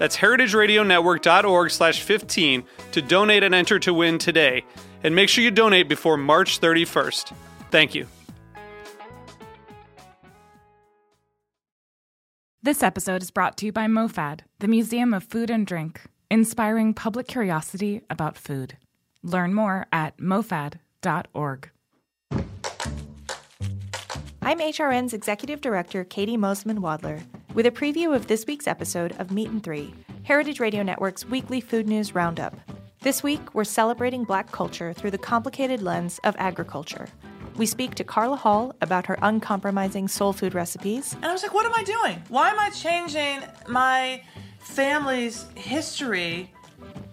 That's heritageradionetwork.org slash 15 to donate and enter to win today. And make sure you donate before March 31st. Thank you. This episode is brought to you by MoFad, the Museum of Food and Drink, inspiring public curiosity about food. Learn more at mofad.org. I'm HRN's Executive Director, Caity Moseman Wadler, with a preview of this week's episode of Meat and Three, Heritage Radio Network's weekly food news roundup. This week, we're celebrating Black culture through the complicated lens of agriculture. We speak to Carla Hall about her uncompromising soul food recipes. And I was like, what am I doing? Why am I changing my family's history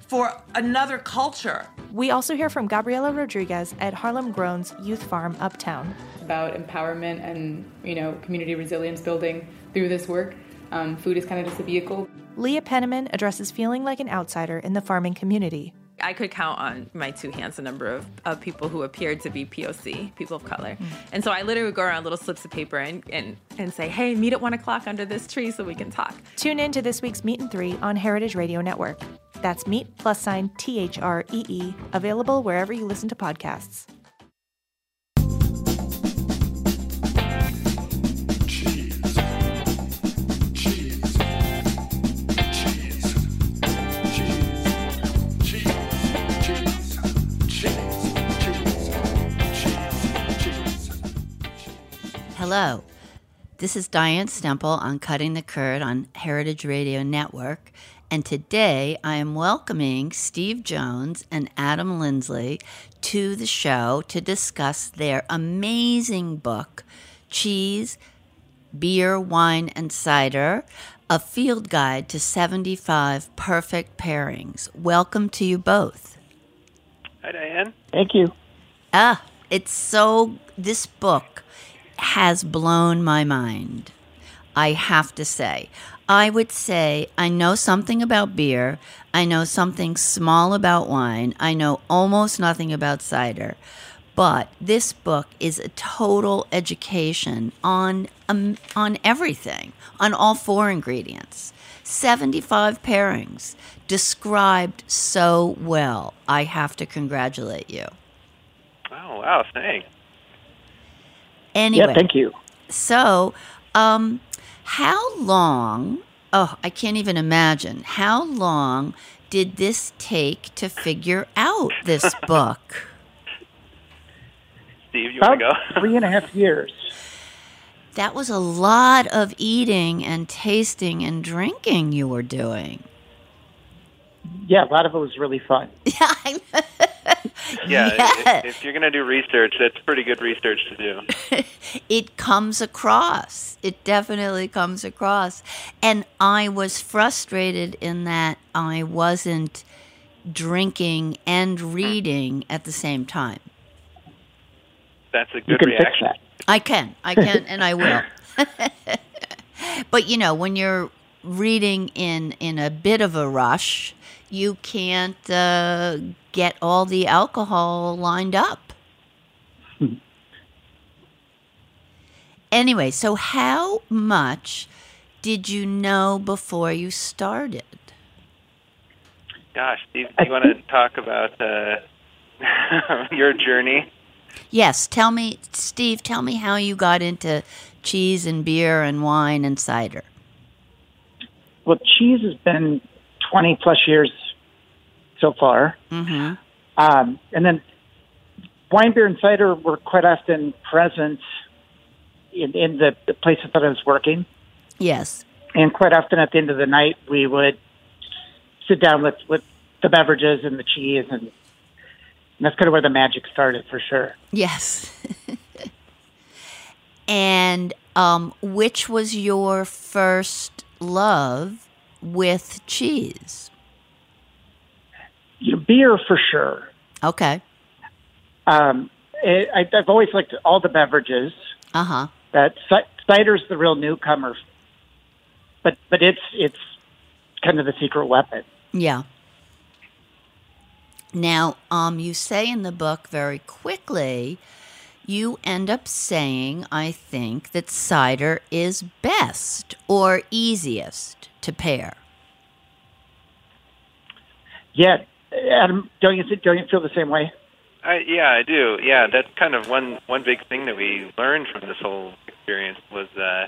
for another culture? We also hear from Gabriela Rodriguez at Harlem Grown's Youth Farm Uptown. About empowerment and you know community resilience building through this work. Um, food is kind of just a vehicle. Leah Penniman addresses feeling like an outsider in the farming community. I could count on my two hands the number of, of people who appeared to be POC, people of color. Mm. And so I literally would go around little slips of paper and, and, and say, hey, meet at one o'clock under this tree so we can talk. Tune in to this week's Meat and Three on Heritage Radio Network. That's Meat plus sign T H R E E, available wherever you listen to podcasts. Cheese cheese cheese cheese cheese. Cheese. Cheese. Hello. This is Diane Stemple on Cutting the Curd on Heritage Radio Network. And today I am welcoming Steve Jones and Adam Lindsley to the show to discuss their amazing book, Cheese, Beer, Wine, and Cider A Field Guide to 75 Perfect Pairings. Welcome to you both. Hi, Diane. Thank you. Ah, it's so, this book has blown my mind. I have to say. I would say I know something about beer. I know something small about wine. I know almost nothing about cider. But this book is a total education on um, on everything, on all four ingredients. 75 pairings described so well. I have to congratulate you. Oh, wow, thanks. Anyway. Yeah, thank you. So, um, how long? Oh, I can't even imagine. How long did this take to figure out this book? Steve, you want to go? Three and a half years. That was a lot of eating and tasting and drinking you were doing. Yeah, a lot of it was really fun. Yeah, Yeah, Yeah. if, if you're going to do research, that's pretty good research to do. it comes across. It definitely comes across. And I was frustrated in that I wasn't drinking and reading at the same time. That's a You good can fix reaction. that. I can, I can, and I will. but you know, when you're reading in in a bit of a rush, you can't uh, get all the alcohol lined up. anyway, so how much did you know before you started? Gosh, Steve, do you want to talk about uh, your journey? Yes, tell me, Steve. Tell me how you got into cheese and beer and wine and cider. Well, cheese has been 20 plus years so far. Mm-hmm. Um, and then wine, beer, and cider were quite often present in, in the, the places that I was working. Yes. And quite often at the end of the night, we would sit down with, with the beverages and the cheese, and, and that's kind of where the magic started for sure. Yes. and um, which was your first love with cheese? Beer for sure. Okay. Um, it, I, I've always liked all the beverages. Uh huh. That ci- cider's the real newcomer, but but it's it's kind of the secret weapon. Yeah. Now, um, you say in the book very quickly, you end up saying, I think, that cider is best or easiest to pair. Yeah, Adam, don't you think, don't you feel the same way? I, yeah, I do. Yeah, that's kind of one one big thing that we learned from this whole experience was uh,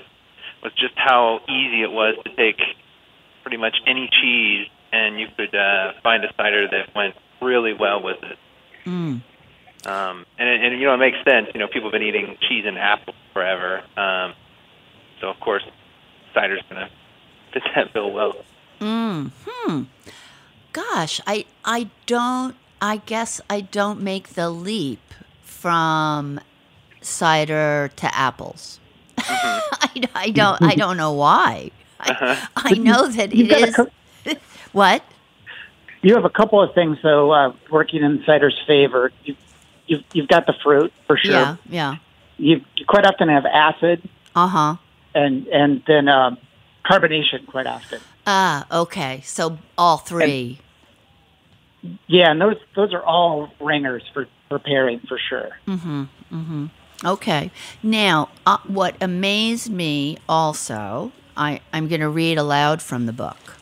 was just how easy it was to take pretty much any cheese and you could uh, find a cider that went really well with it. Mm. Um, and, and you know it makes sense. You know, people have been eating cheese and apple forever, um, so of course, cider's gonna fit that bill well. Mm. Hmm. Gosh, I I don't. I guess I don't make the leap from cider to apples. I, I don't. I don't know why. I, I know that You've it got a is. cou- What? You have a couple of things though uh, working in cider's favor. You, you've you've got the fruit for sure. Yeah. Yeah. You, you quite often have acid Uh huh. and and then um, carbonation quite often. Ah. Okay. So all three. Yeah, and those those are all ringers for for pairing for sure. Mm-hmm. Mm-hmm. Okay. Now, uh, what amazed me also, I, I'm going to read aloud from the book.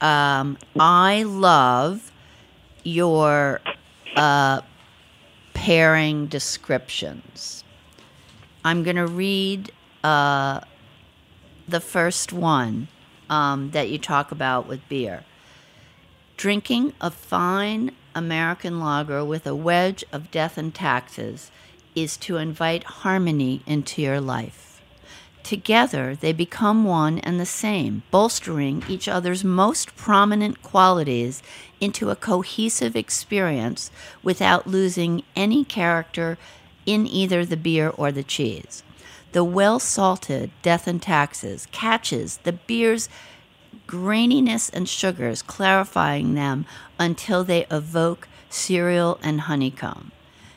Um, I love your uh, pairing descriptions. I'm going to read uh, the first one um, that you talk about with beer. Drinking a fine American lager with a wedge of death and taxes is to invite harmony into your life. Together, they become one and the same, bolstering each other's most prominent qualities into a cohesive experience without losing any character in either the beer or the cheese. The well salted Death and Taxes catches the beer's graininess and sugars, clarifying them until they evoke cereal and honeycomb.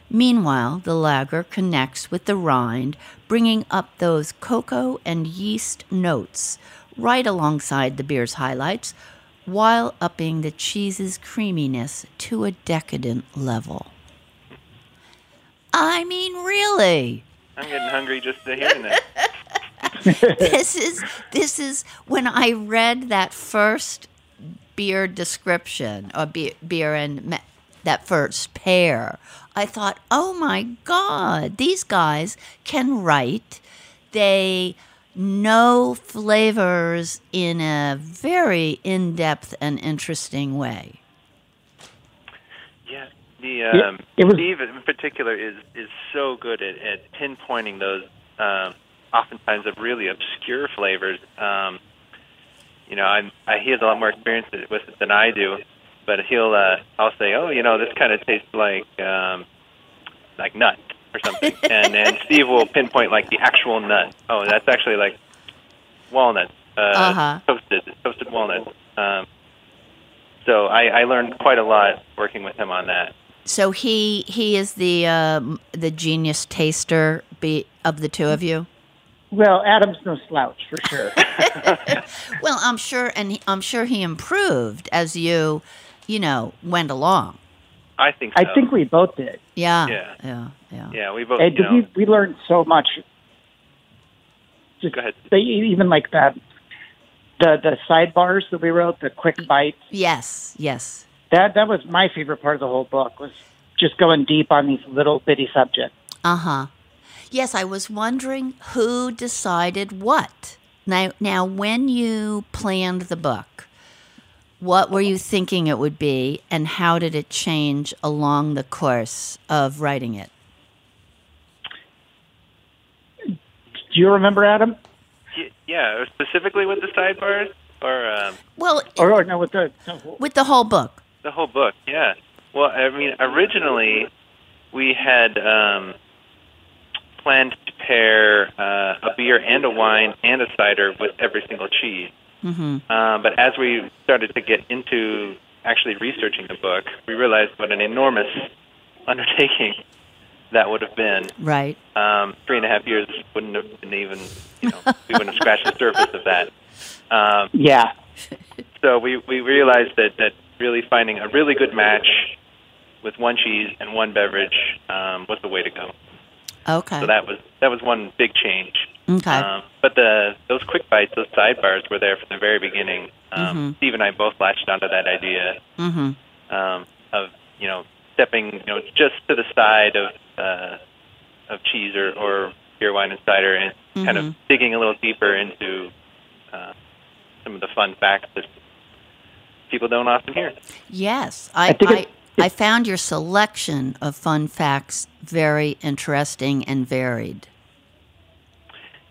Meanwhile, the lager connects with the rind, bringing up those cocoa and yeast notes right alongside the beer's highlights, while upping the cheese's creaminess to a decadent level. I mean, really. I'm getting hungry just to hearing that. this is this is when I read that first beer description or beer, beer and me- that first pair. I thought, oh my god, these guys can write. They know flavors in a very in-depth and interesting way. The um, was- Steve in particular is is so good at, at pinpointing those, um, oftentimes of really obscure flavors. Um, you know, I'm, I, he has a lot more experience with it than I do, but he'll uh, I'll say, oh, you know, this kind of tastes like um, like nut or something, and and Steve will pinpoint like the actual nut. Oh, that's actually like walnut, uh, Uh-huh. toasted toasted walnuts. Um, so I, I learned quite a lot working with him on that. So he he is the um, the genius taster be, of the two of you. Well, Adam's no slouch for sure. Well, I'm sure, and he, I'm sure he improved as you, you know, went along. I think so. I think we both did. Yeah, Yeah. yeah, yeah. Yeah, we both. And You know, we we learned so much. Just Go ahead. They, even like that, the the sidebars that we wrote, the quick bites. Yes, yes that that was my favorite part of the whole book was just going deep on these little bitty subjects. Uh huh. Yes, I was wondering who decided what. Now, now, when you planned the book, what were you thinking it would be, and how did it change along the course of writing it? Do you remember, Adam? Yeah, specifically with the sidebars, or um... well, or, or no, with the no. with the whole book the whole book. Yeah. Well, I mean, originally we had um, planned to pair uh, a beer and a wine and a cider with every single cheese. hmm Uh, but as we started to get into actually researching the book, we realized what an enormous undertaking that would have been. Right. Um, three and a half years wouldn't have been even, you know, we wouldn't have scratched the surface of that. Um, yeah. so we, we realized that, that really finding a really good match with one cheese and one beverage um, was the way to go. Okay. So that was that was one big change. Okay. Um, but the those quick bites, those sidebars, were there from the very beginning. Um, Mhm. Steve and I both latched onto that idea hmm um, of you know stepping you know just to the side of uh, of cheese or, or beer, wine, and cider, and kind Mhm. of digging a little deeper into uh, some of the fun facts that people don't often hear. Yes, I I I, I found your selection of fun facts very interesting and varied.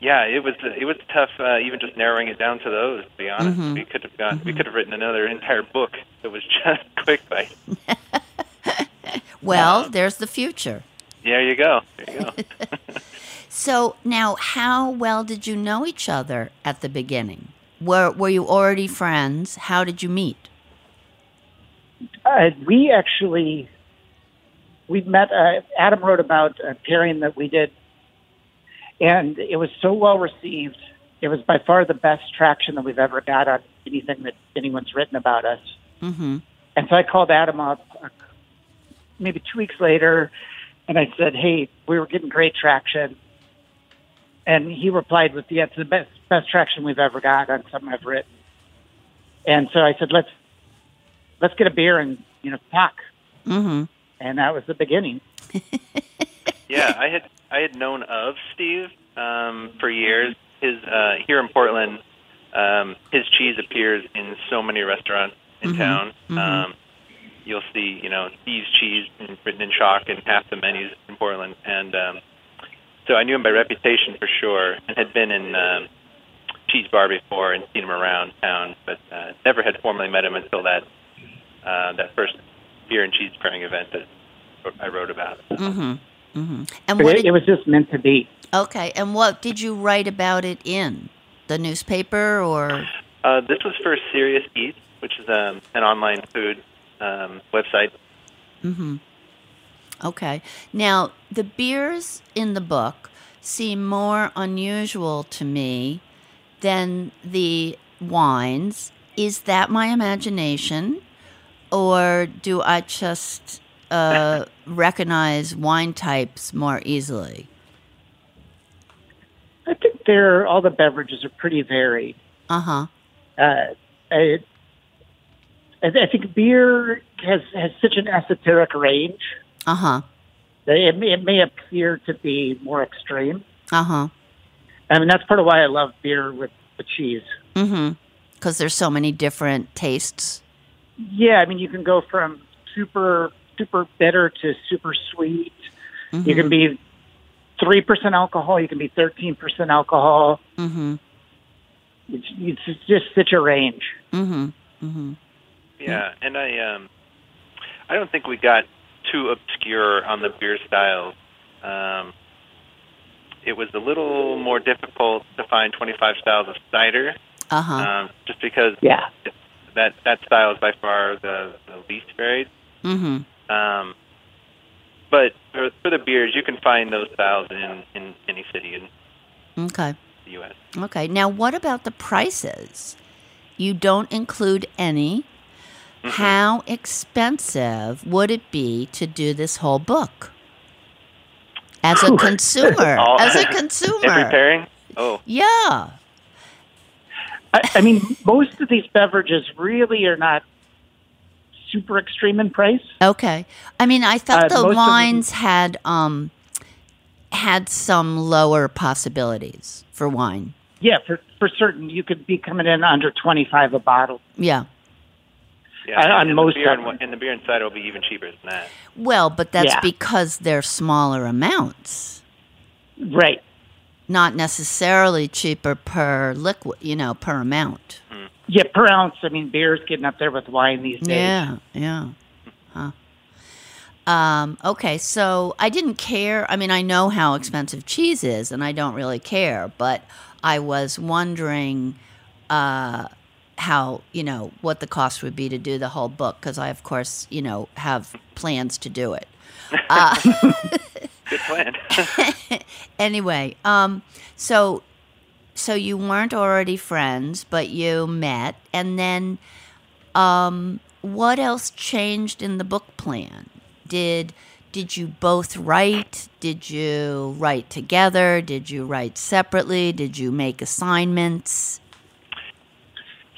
Yeah, it was it was tough, uh, even just narrowing it down to those. To be honest, Mhm. we could have gone, we could have written another entire book that was just quick bites. Well, there's the future. There you go. There you go. So now, how well did you know each other at the beginning? Were Were you already friends? How did you meet? Uh, we actually we met. Uh, Adam wrote about a pairing that we did, and it was so well received. It was by far the best traction that we've ever got on anything that anyone's written about us. Mm-hmm. And so I called Adam up uh, maybe two weeks later, and I said, "Hey, we were getting great traction." And he replied with, "Yeah, it's the best best traction we've ever got on something I've written." And so I said, "Let's let's get a beer and you know talk." Mm-hmm. And that was the beginning. yeah, I had I had known of Steve um, for years. His uh, here in Portland, um, his cheese appears in so many restaurants in Mhm, town. mhm. Um, you'll see, you know, Steve's cheese in- written in chalk in half the menus in Portland, and um, so I knew him by reputation for sure, and had been in um, Cheese Bar before and seen him around town, but uh, never had formally met him until that uh, that first beer and cheese pairing event that I wrote about. Mm-hmm. Mm-hmm. And what? it, it was just meant to be. okay. And what did you write about it in the newspaper or? Uh, this was for Serious Eats, which is um, an online food um, website. Mm-hmm. Okay. Now, the beers in the book seem more unusual to me than the wines. Is that my imagination? Or do I just uh, recognize wine types more easily? I think they're all the beverages are pretty varied. Uh huh. Uh, I, I think beer has has such an esoteric range Uh huh. it may, it may appear to be more extreme. Uh huh. I mean, that's part of why I love beer with the cheese. Mm hmm. Because there's so many different tastes. Yeah, I mean, you can go from super super bitter to super sweet. Mm-hmm. You can be three percent alcohol. You can be thirteen percent alcohol. Mm-hmm. It's, it's just such a range. Mm-hmm. Mm-hmm. Yeah, and I um, I don't think we got too obscure on the beer styles. Um, it was a little more difficult to find 25 styles of cider, Uh huh. um, just because Yeah. That that style is by far the, the least varied. Mm-hmm. Um, but for, for the beers, you can find those styles in, in any city in Okay. the U.S. Okay. Now, what about the prices? You don't include any. How expensive would it be to do this whole book? As a consumer, All- as a Every consumer, pairing? Oh, yeah. I, I mean, most of these beverages really are not super extreme in price. Okay. I mean, I thought Uh, the most of them- wines had um had some lower possibilities for wine. Yeah, for for certain, you could be coming in under twenty five a bottle. Yeah. yeah. On- on and most the beer of and, and the beer and cider will be even cheaper than that. Well, but that's Yeah. because they're smaller amounts. Right. Not necessarily cheaper per liquid, you know, per amount. Yeah, per ounce. I mean, beer's getting up there with wine these days. Yeah, yeah. Huh. Um, okay, so I didn't care. I mean, I know how expensive cheese is, and I don't really care, but I was wondering uh, how, you know, what the cost would be to do the whole book, because I, of course, you know, have plans to do it. Uh, Good plan. anyway, um, so so you weren't already friends, but you met, and then um, what else changed in the book plan? Did did you both write? Did you write together? Did you write separately? Did you make assignments?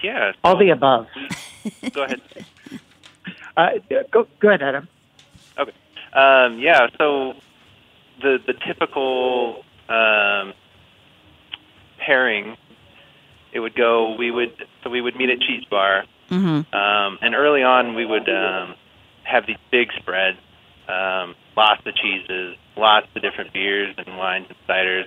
yeah. All the above. Go ahead. Uh, go, go ahead, Adam. Okay. Um, yeah. So the the typical um, pairing, it would go. We would so we would meet at Cheese Bar, Mm-hmm. um, and early on we would um, have these big spreads, um, lots of cheeses, lots of different beers and wines and ciders,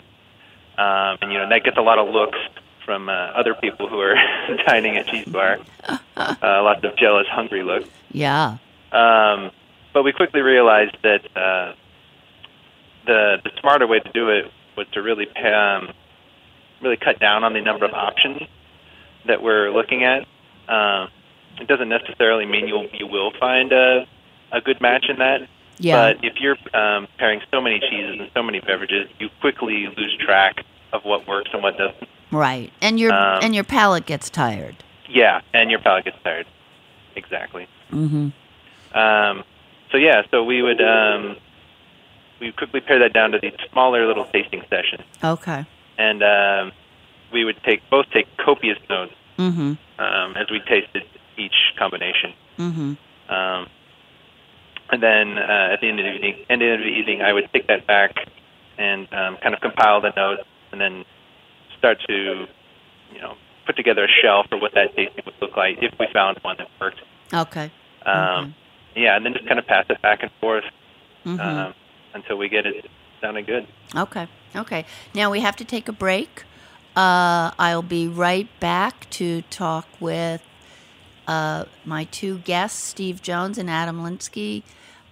um, and you know that gets a lot of looks from uh, other people who are dining at Cheese Bar. Uh, lots of jealous, hungry looks. Yeah. Um, but we quickly realized that uh, the the smarter way to do it was to really um, really cut down on the number of options that we're looking at. Um, it doesn't necessarily mean you'll you will find a a good match in that. Yeah. But if you're um, pairing so many cheeses and so many beverages, you quickly lose track of what works and what doesn't. Right. And your Um, and your palate gets tired. Yeah, and your palate gets tired. Exactly. Mm-hmm. Um, so yeah, so we would um, we quickly pare that down to these smaller little tasting sessions, Okay. and um, we would take both take copious notes Mm-hmm. um, as we tasted each combination. Mm-hmm. Um, and then uh, at the end of the evening, end of the evening, I would take that back and um, kind of compile the notes, and then start to, you know, put together a shell for what that tasting would look like if we found one that worked. Okay. Um, Yeah, and then just kind of pass it back and forth Mm-hmm. um, until we get it sounding good. Okay. Okay. Now we have to take a break. Uh, I'll be right back to talk with uh, my two guests, Steve Jones and Adam Lindsley,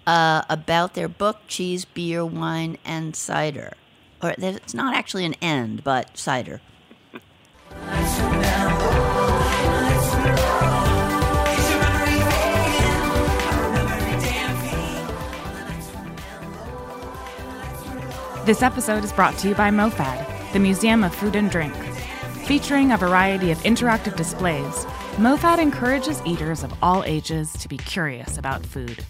uh, about their book, Cheese, Beer, Wine, and Cider. Or it's not actually an end, but cider. This episode is brought to you by MoFad, the Museum of Food and Drink. Featuring a variety of interactive displays, MoFad encourages eaters of all ages to be curious about food.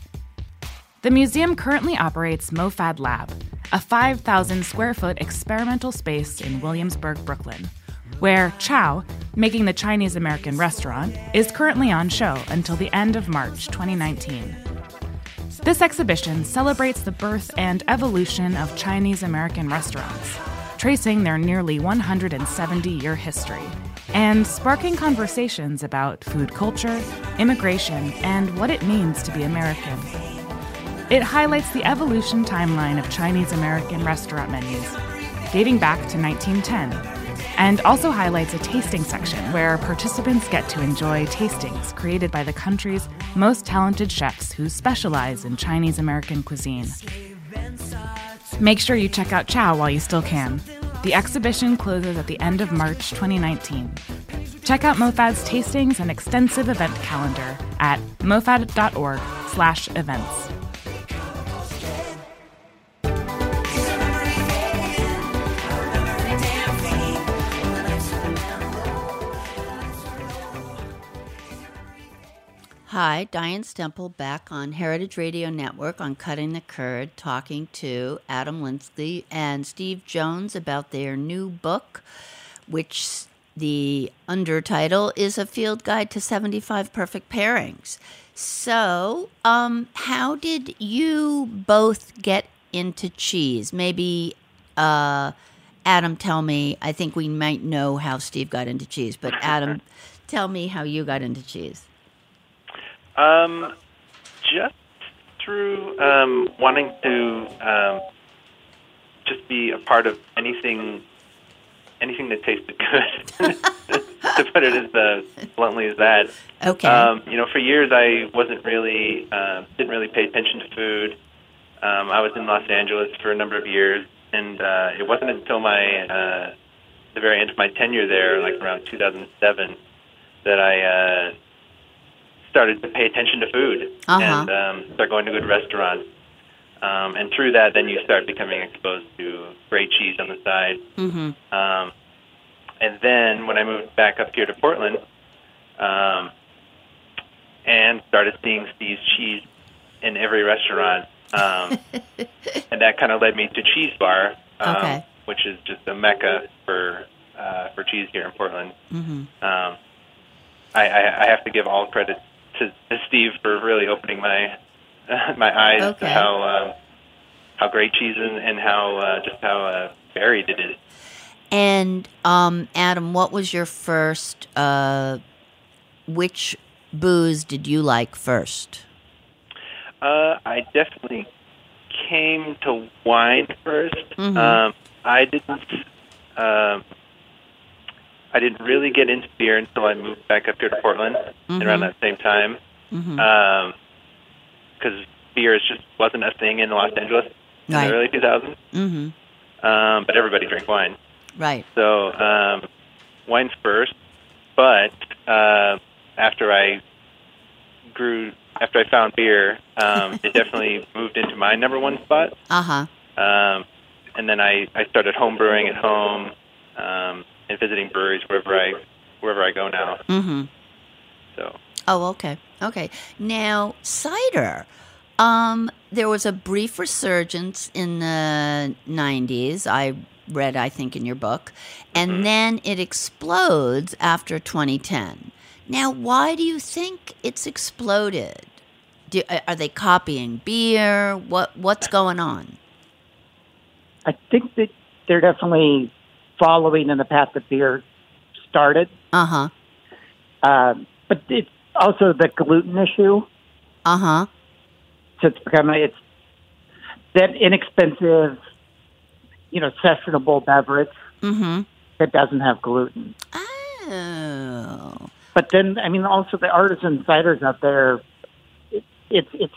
The museum currently operates MoFad Lab, a 5,000 square foot experimental space in Williamsburg, Brooklyn, where Chow, making the Chinese American restaurant, is currently on show until the end of March 2019. This exhibition celebrates the birth and evolution of Chinese American restaurants, tracing their nearly 170 year history, and sparking conversations about food culture, immigration, and what it means to be American. It highlights the evolution timeline of Chinese American restaurant menus, dating back to 1910, and also highlights a tasting section where participants get to enjoy tastings created by the country's most talented chefs who specialize in Chinese American cuisine. Make sure you check out Chow while you still can. The exhibition closes at the end of March 2019. Check out MoFad's tastings and extensive event calendar at mofad.org/events. Hi, Diane Stemple back on Heritage Radio Network on Cutting the Curd, talking to Adam Lindsley and Steve Jones about their new book, which the undertitle is A Field Guide to 75 Perfect Pairings. So, um, how did you both get into cheese? Maybe, uh, Adam, tell me. I think we might know how Steve got into cheese, but Adam, tell me how you got into cheese. Um, just through um, wanting to um, just be a part of anything anything that tasted good. to put it as uh, bluntly as that. Okay. Um, you know, for years I wasn't really uh, didn't really pay attention to food. Um, I was in Los Angeles for a number of years, and uh, it wasn't until my uh, the very end of my tenure there, like around 2007, that I uh, started to pay attention to food Uh-huh. and um, start going to good restaurants. Um, and through that, then you start becoming exposed to great cheese on the side. mm-hmm. Um, and then when I moved back up here to Portland, um, and started seeing Steve's cheese in every restaurant, um, and that kind of led me to Cheese Bar, um, Okay. which is just a mecca for uh, for cheese here in Portland. Mm-hmm. Um, I, I, I have to give all credit to, to Steve for really opening my my eyes Okay. to how um, how great cheese is and how uh, just how uh, varied it is. And um, Adam, what was your first? Uh, which booze did you like first? Uh, I definitely came to wine 1st Mhm. Um, I didn't. Um, I didn't really get into beer until I moved back up here to Portland around that same time. Mm-hmm. Because beer is just wasn't a thing in Los Angeles in the early 2000s. mm-hmm. Um, but everybody drank wine. Right. So um, wine's first, but uh, after I grew, after I found beer, um, it definitely moved into my number one spot. Uh huh. Um, and then I, I started home brewing at home um, and visiting breweries wherever I wherever I go now. Mm-hmm. So Oh, okay. Okay. Now, cider. Um, there was a brief resurgence in the 90s. I read, I think, in your book. And then it explodes after 2010. Now, why do you think it's exploded? Do, are they copying beer? What What's going on? I think that they're definitely following in the path that beer started. Uh huh. Um, but it's also the gluten issue. Uh huh. So it's become it's that inexpensive, you know, sessionable beverage Mm-hmm. that doesn't have gluten. Oh. But then, I mean, also the artisan ciders out there, it, it's it's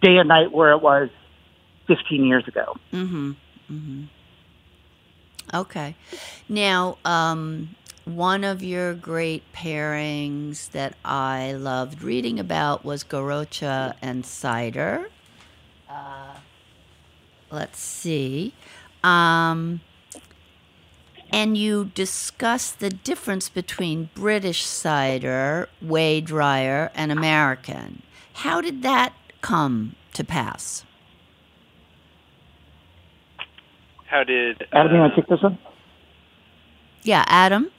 day and night where it was 15 years ago. Mm-hmm. Mm-hmm. Okay. Now, um, one of your great pairings that I loved reading about was Garrotxa and cider. Uh, let's see. Um, and you discuss the difference between British cider, way drier, and American. How did that come to pass? How did Adam, you uh, want to take this one? Yeah, Adam?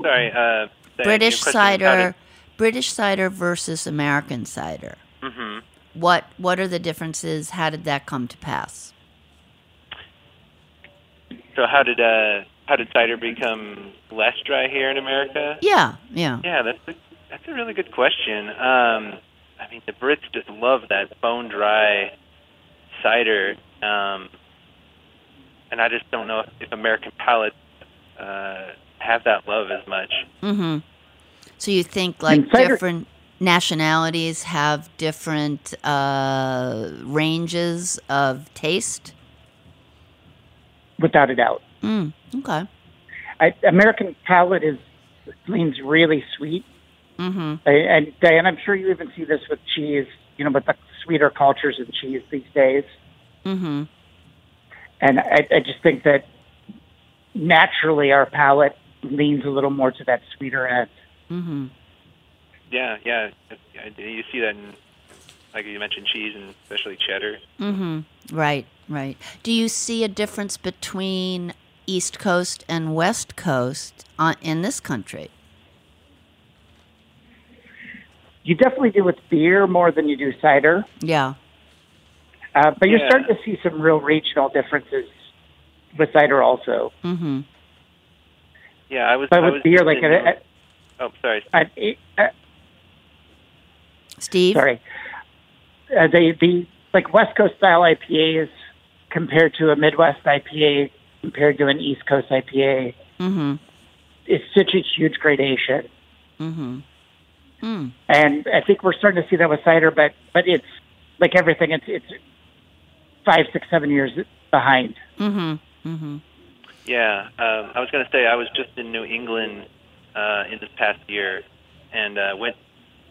sorry uh, British your question is how cider, British cider versus American cider. did- mhm. What what are the differences? How did that come to pass? So how did uh, how did cider become less dry here in America? Yeah, yeah. Yeah, that's a, that's a really good question. Um, I mean, the Brits just love that bone dry cider, um, and I just don't know if, if American palates uh, have that love as much. Mm-hmm. So you think like And different nationalities have different uh, ranges of taste? Without a doubt. Mm, okay. I, American palate is leans really sweet. Mm-hmm. I, and Diane, I'm sure you even see this with cheese. You know, with the sweeter cultures in cheese these days. Mm-hmm. And I, I just think that naturally our palate leans a little more to that sweeter end. Mm-hmm. Yeah, yeah, yeah, you see that in, like you mentioned, cheese and especially cheddar. Mm-hmm. Right, right. Do you see a difference between East Coast and West Coast on, in this country? You definitely do with beer more than you do cider. Yeah. Uh, but you're Yeah. starting to see some real regional differences with cider also. Mm-hmm. Yeah, I was. But I with was beer, like, in- uh, oh, sorry. uh, Steve? sorry, uh, the the like West Coast style IPAs compared to a Midwest IPA compared to an East Coast IPA. Mm-hmm. It's such a huge gradation. Mm-hmm. Mm. And I think we're starting to see that with cider, but but it's like everything. It's it's five, six, seven years behind. Mm-hmm. Mm-hmm. Yeah, um, I was going to say I was just in New England uh, in this past year, and uh, went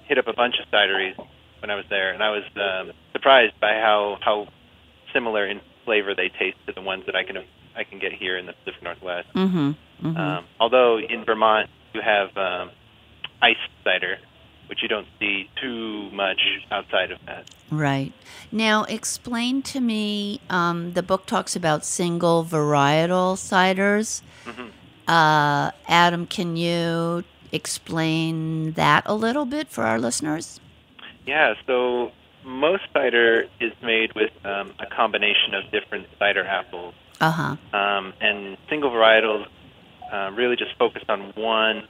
hit up a bunch of cideries when I was there, and I was um, surprised by how how similar in flavor they taste to the ones that I can I can get here in the Pacific Northwest. Mm-hmm. Mm-hmm. Um, although in Vermont you have um, iced cider, which you don't see too much outside of that. Right. Now, explain to me um, the book talks about single varietal ciders. hmm Uh, Adam, can you explain that a little bit for our listeners? Yeah, so most cider is made with um, a combination of different cider apples, Uh huh. um, and single varietals uh, really just focus on one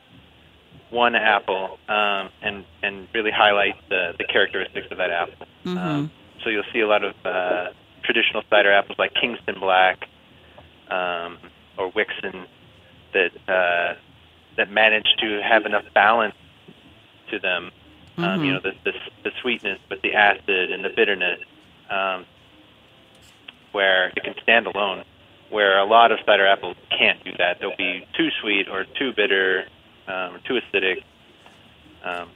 one apple um, and and really highlight the, the characteristics of that apple. Mm-hmm. Um, so you'll see a lot of uh, traditional cider apples like Kingston Black um, or Wickson that uh, that manage to have enough balance to them. Um, you Mhm. know, the, the the sweetness, but the acid and the bitterness, um, where it can stand alone. Where a lot of cider apples can't do that. They'll be too sweet or too bitter um, or too acidic. Um,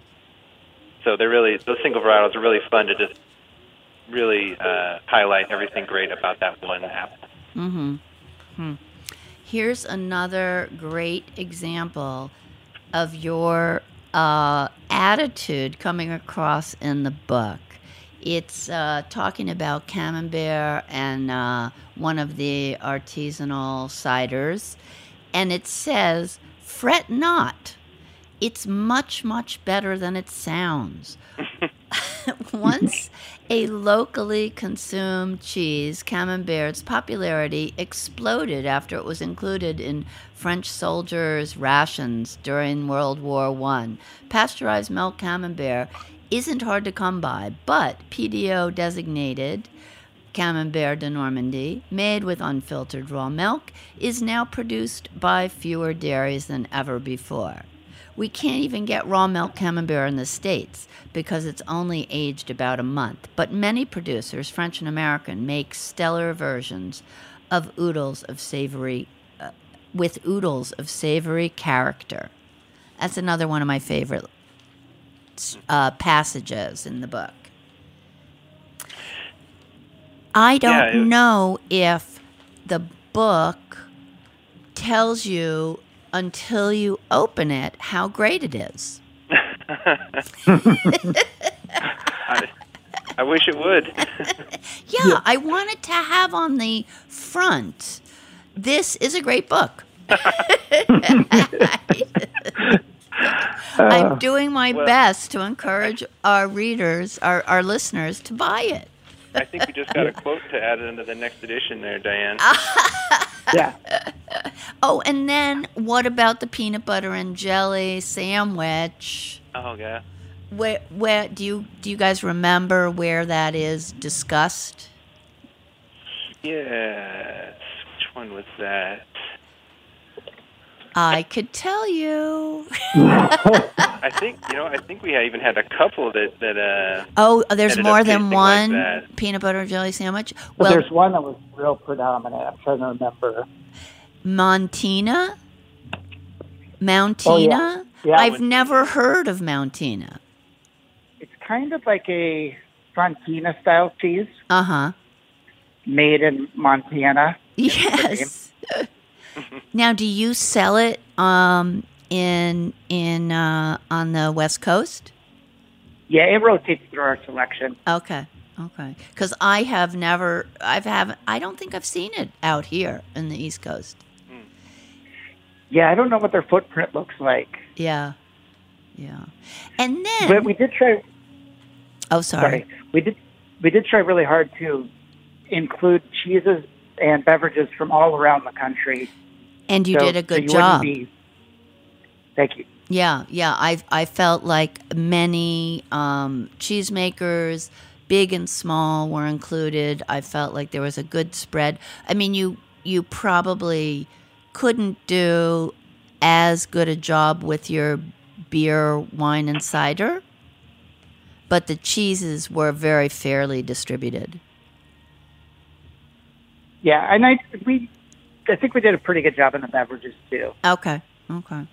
so they're really those single varietals are really fun to just really uh, highlight everything great about that one apple. Mm-hmm. Hmm. Here's another great example of your uh, attitude coming across in the book. It's uh, talking about Camembert and uh, one of the artisanal ciders, and it says, "Fret not. It's much, much better than it sounds." Once a locally consumed cheese, Camembert's popularity exploded after it was included in French soldiers' rations during World War I. Pasteurized milk Camembert isn't hard to come by, but PDO designated Camembert de Normandie, made with unfiltered raw milk, is now produced by fewer dairies than ever before. We can't even get raw milk camembert in the States because it's only aged about a month. But many producers, French and American, make stellar versions of oodles of savory, uh, with oodles of savory character. That's another one of my favorite uh, passages in the book. I don't Yeah, it- know if the book tells you until you open it how great it is. I, I wish it would. Yeah, I wanted to have on the front. This is a great book. I'm doing my Well- best to encourage our readers, our, our listeners, to buy it. I think we just got a quote to add into the next edition there, Diane. Yeah. Oh, and then what about the peanut butter and jelly sandwich? Oh yeah. Where, where do you do you guys remember where that is discussed? Yes. Which one was that? I could tell you. I think you know. I think we even had a couple that that uh. Oh, there's more than tasting like one peanut butter and jelly sandwich. But Well, there's one that was real predominant. I'm trying to remember. Montina, Mountina. Oh, Yeah, I've with- never heard of Mountina. it's kind of like a Fontina style cheese Uh huh. made in Montana. Yes. Now, do you sell it um, in in uh, on the West Coast? Yeah, it rotates through our selection. Okay. Okay. Because I have never, I've have, I don't think I've seen it out here in the East Coast. Yeah, I don't know what their footprint looks like, Yeah. Yeah. And then, but we did try. oh, sorry. Sorry, we did. We did try really hard to include cheeses and beverages from all around the country. And you So- did a good wouldn't job. be- thank you. Yeah, yeah. I I felt like many um, cheesemakers, big and small, were included. I felt like there was a good spread. I mean, you you probably couldn't do as good a job with your beer, wine, and cider, but the cheeses were very fairly distributed. Yeah, and I we I think we did a pretty good job in the beverages too. Okay, okay.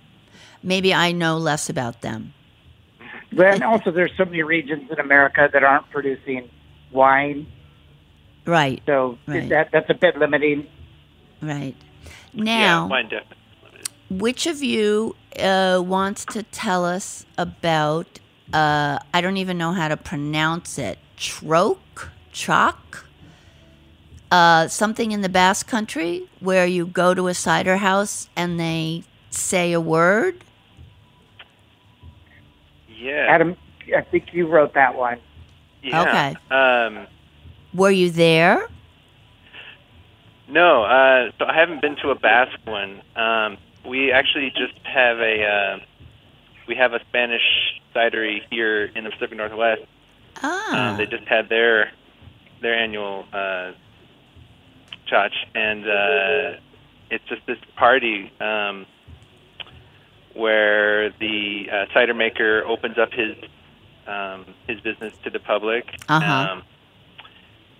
Maybe I know less about them. But also, there's so many regions in America that aren't producing wine, Right, so Right. that that's a bit limiting. right. Now, wine definitely. which of you uh, wants to tell us about? Uh, I don't even know how to pronounce it. Troke, chalk, uh, something in the Basque Country where you go to a cider house and they say a word. Yeah. Adam, I think you wrote that one. yeah. Okay. Um, Were you there? no, uh, so I haven't been to a Basque one. Um, we actually just have a uh, we have a Spanish cidery here in the Pacific Northwest. Ah, Um, they just had their their annual uh, txotx, and uh, it's just this party um, where the uh, cider maker opens up his um, his business to the public. Uh-huh. Um,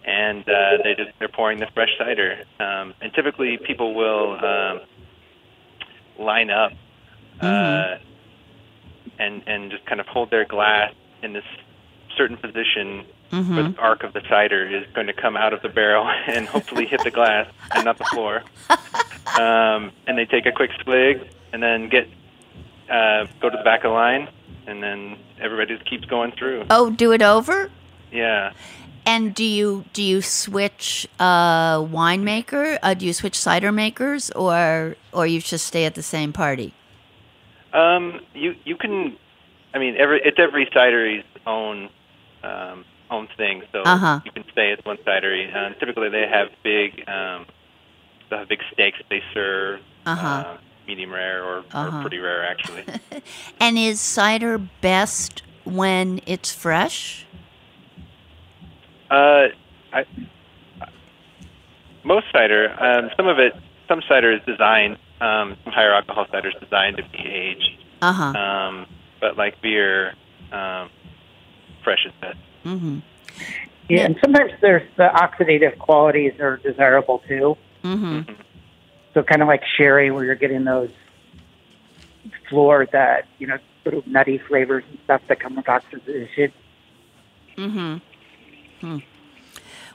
and uh, they just they're pouring the fresh cider, um, and typically people will um, line up uh, and and just kind of hold their glass in this certain position where the arc of the cider is going to come out of the barrel and hopefully hit the glass and not the floor. Um, and they take a quick swig and then get uh, go to the back of the line, and then everybody just keeps going through. oh, do it over. Yeah. And do you do you switch uh, winemaker? Uh, do you switch cider makers, or or you just stay at the same party? Um, you you can, I mean, every it's every cidery's own um, own thing. So Uh-huh. you can stay at one cidery. Um, typically, they have big um, they have big steaks they serve, Uh-huh. uh, medium rare or, Uh-huh. or pretty rare actually. And is cider best when it's fresh? uh, I, most cider, um, some of it, some cider is designed, um, some higher alcohol cider is designed to be aged. Uh huh. Um, but like beer, um, fresh is best. mm-hmm. Yeah, and sometimes there's the oxidative qualities are desirable too. Mm-hmm. So kind of like sherry, where you're getting those floor that you know sort of nutty flavors and stuff that come with oxidation. Mm-hmm. Hmm.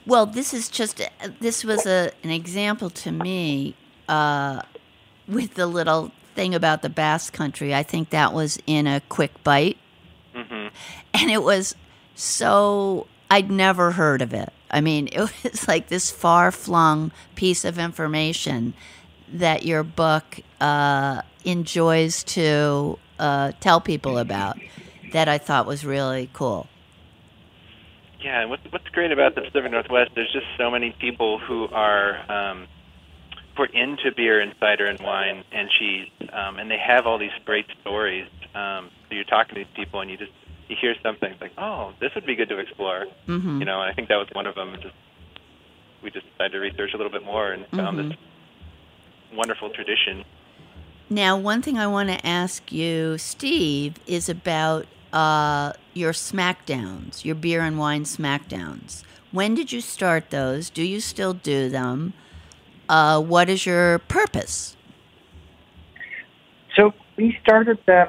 Well, this is just this was a an example to me uh, with the little thing about the Basque Country. I think that was in a quick bite, and it was so I'd never heard of it. I mean, it was like this far flung piece of information that your book uh, enjoys to uh, tell people about that I thought was really cool. Yeah, and what's what's great about the Pacific Northwest? There's just so many people who are um, who are into beer and cider and wine and cheese, um, and they have all these great stories. Um, so you're talking to these people, and you just you hear something it's like, oh, this would be good to explore. Mm-hmm. You know, and I think that was one of them. Just we just decided to research a little bit more and found this wonderful tradition. Now, one thing I want to ask you, Steve, is about uh, your smackdowns, your beer and wine smackdowns. When did you start those? Do you still do them? Uh, what is your purpose? So we started them,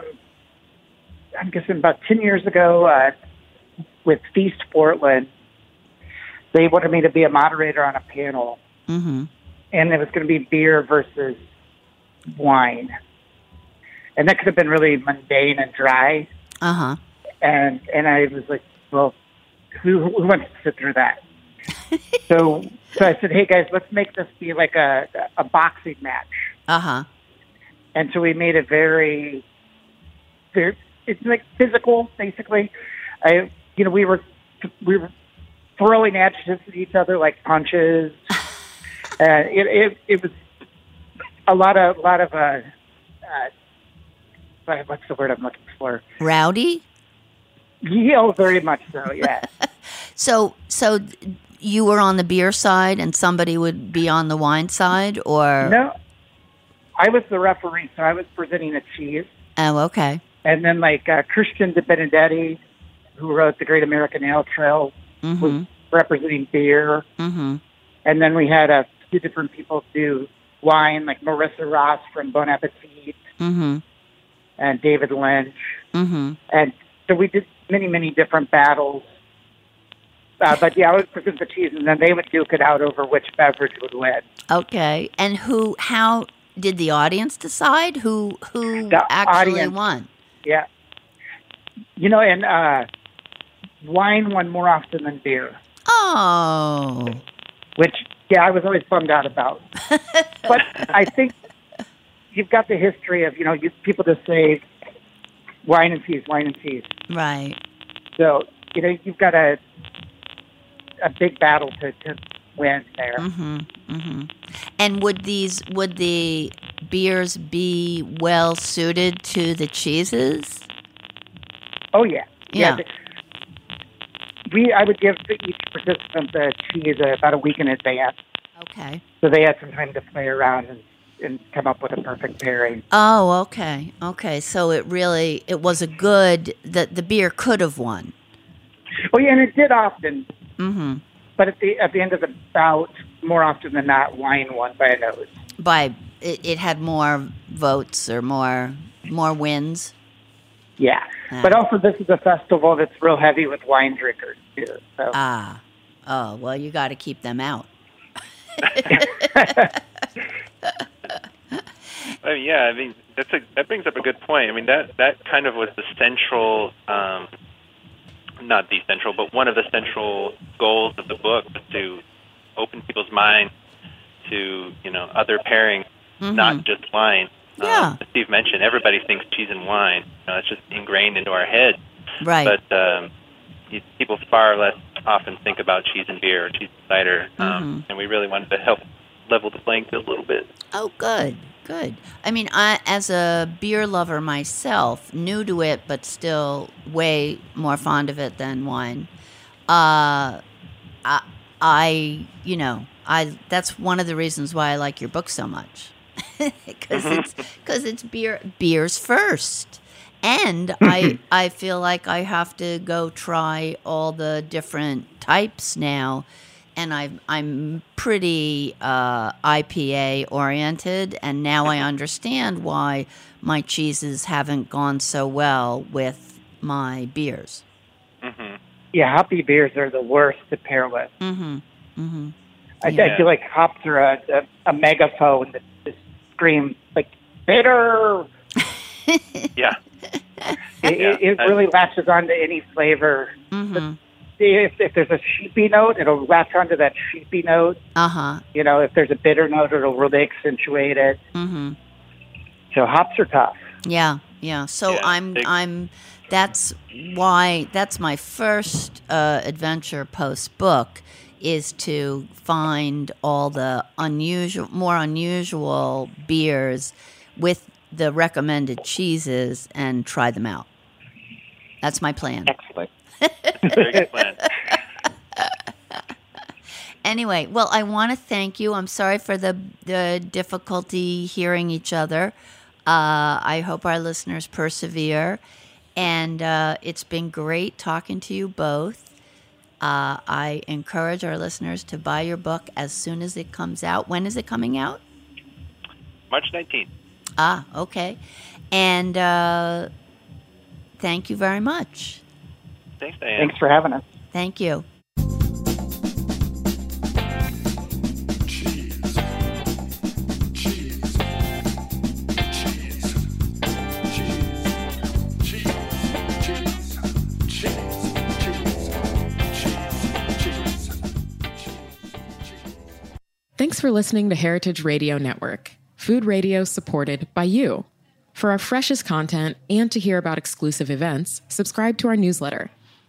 I'm guessing about 10 years ago uh, with Feast Portland. They wanted me to be a moderator on a panel, Mm-hmm. and it was going to be beer versus wine. And that could have been really mundane and dry. Uh huh. And and I was like, well, who, who wants to sit through that? so so I said, hey guys, let's make this be like a a boxing match. Uh huh. and so we made it very, very. It's like physical, basically. I, you know, we were we were throwing adjectives at each other like punches. uh, it, it it was a lot of a lot of uh, uh, what's the word I'm looking for? Rowdy. Yeah, oh, very much so. Yeah. So, so you were on the beer side and somebody would be on the wine side, or No, I was the referee, so I was presenting a cheese. oh, okay, And then like uh, Christian DeBenedetti, who wrote The Great American Ale Trail, was representing beer. mm-hmm. And then we had a few different people do wine, like Marissa Ross from Bon Appetit Mm-hmm. and David Lynch. Mm-hmm. And so we did many, many different battles. Uh, but yeah, I would present the cheese, and then they would duke it out over which beverage would win. Okay. And who? How did the audience decide who who The actually audience. won? Yeah. You know, and uh, wine won more often than beer, Oh, which, yeah, I was always bummed out about. but I think you've got the history of, you know, you, people just say wine and cheese, wine and cheese. right. So, you know, you've got a a big battle to, to win there. Mm-hmm. Mm-hmm. And would these would the beers be well suited to the cheeses? Oh, yeah. Yeah. the- we, I would give each participant the cheese about a week in advance. Okay. So they had some time to play around and, and come up with a perfect pairing. Oh, okay. Okay. So it really it was a good that the beer could have won. Oh yeah, and it did often, Mm-hmm. But at the at the end of the bout, more often than not, wine won by a nose. By it, it had more votes or more more wins. Yeah, Ah. but also this is a festival that's real heavy with wine drinkers too. So Ah. Oh, well you got to keep them out. I mean, yeah, I mean that's a that brings up a good point. I mean that that kind of was the central, um, not the central, but one of the central goals of the book was to open people's minds to you know other pairings, not just wine. Yeah. Um, as Steve mentioned, everybody thinks cheese and wine. You know, it's just ingrained into our heads. Right. But um, people far less often think about cheese and beer or cheese and cider, um, and we really wanted to help level the playing field a little bit. Oh, good, good. I mean, I as a beer lover myself, new to it, but still way more fond of it than wine. Uh, I, I, you know, I that's one of the reasons why I like your book so much, because it's because it's beer beers first. And I I feel like I have to go try all the different types now and I'm I'm pretty uh, IPA oriented, and now I understand why my cheeses haven't gone so well with my beers. hmm yeah, hoppy beers are the worst to pair with. Mm-hmm. Mm-hmm. I, Yeah. I feel like hops are a, a, a megaphone that just screams like bitter. Yeah. It, Yeah, it, it I- really latches onto any flavor. Mm-hmm. If, if there's a sheepy note, it'll latch onto that sheepy note. Uh huh. You know, if there's a bitter note, it'll really accentuate it. Mm-hmm. So hops are tough. Yeah, yeah. So Yeah, I'm big- I'm that's why that's my first uh, adventure post book is to find all the unusual more unusual beers with the recommended cheeses and try them out. That's my plan. Excellent. Very good plan. Anyway, well, I want to thank you. I'm sorry for the the difficulty hearing each other. Uh, I hope our listeners persevere, and uh, it's been great talking to you both. Uh, I encourage our listeners to buy your book as soon as it comes out. When is it coming out? March 19th. Ah, okay. And uh, thank you very much. Thanks, Diane. Thanks for having us. Thank you. Thanks for listening to Heritage Radio Network, food radio supported by you. For our freshest content and to hear about exclusive events, subscribe to our newsletter.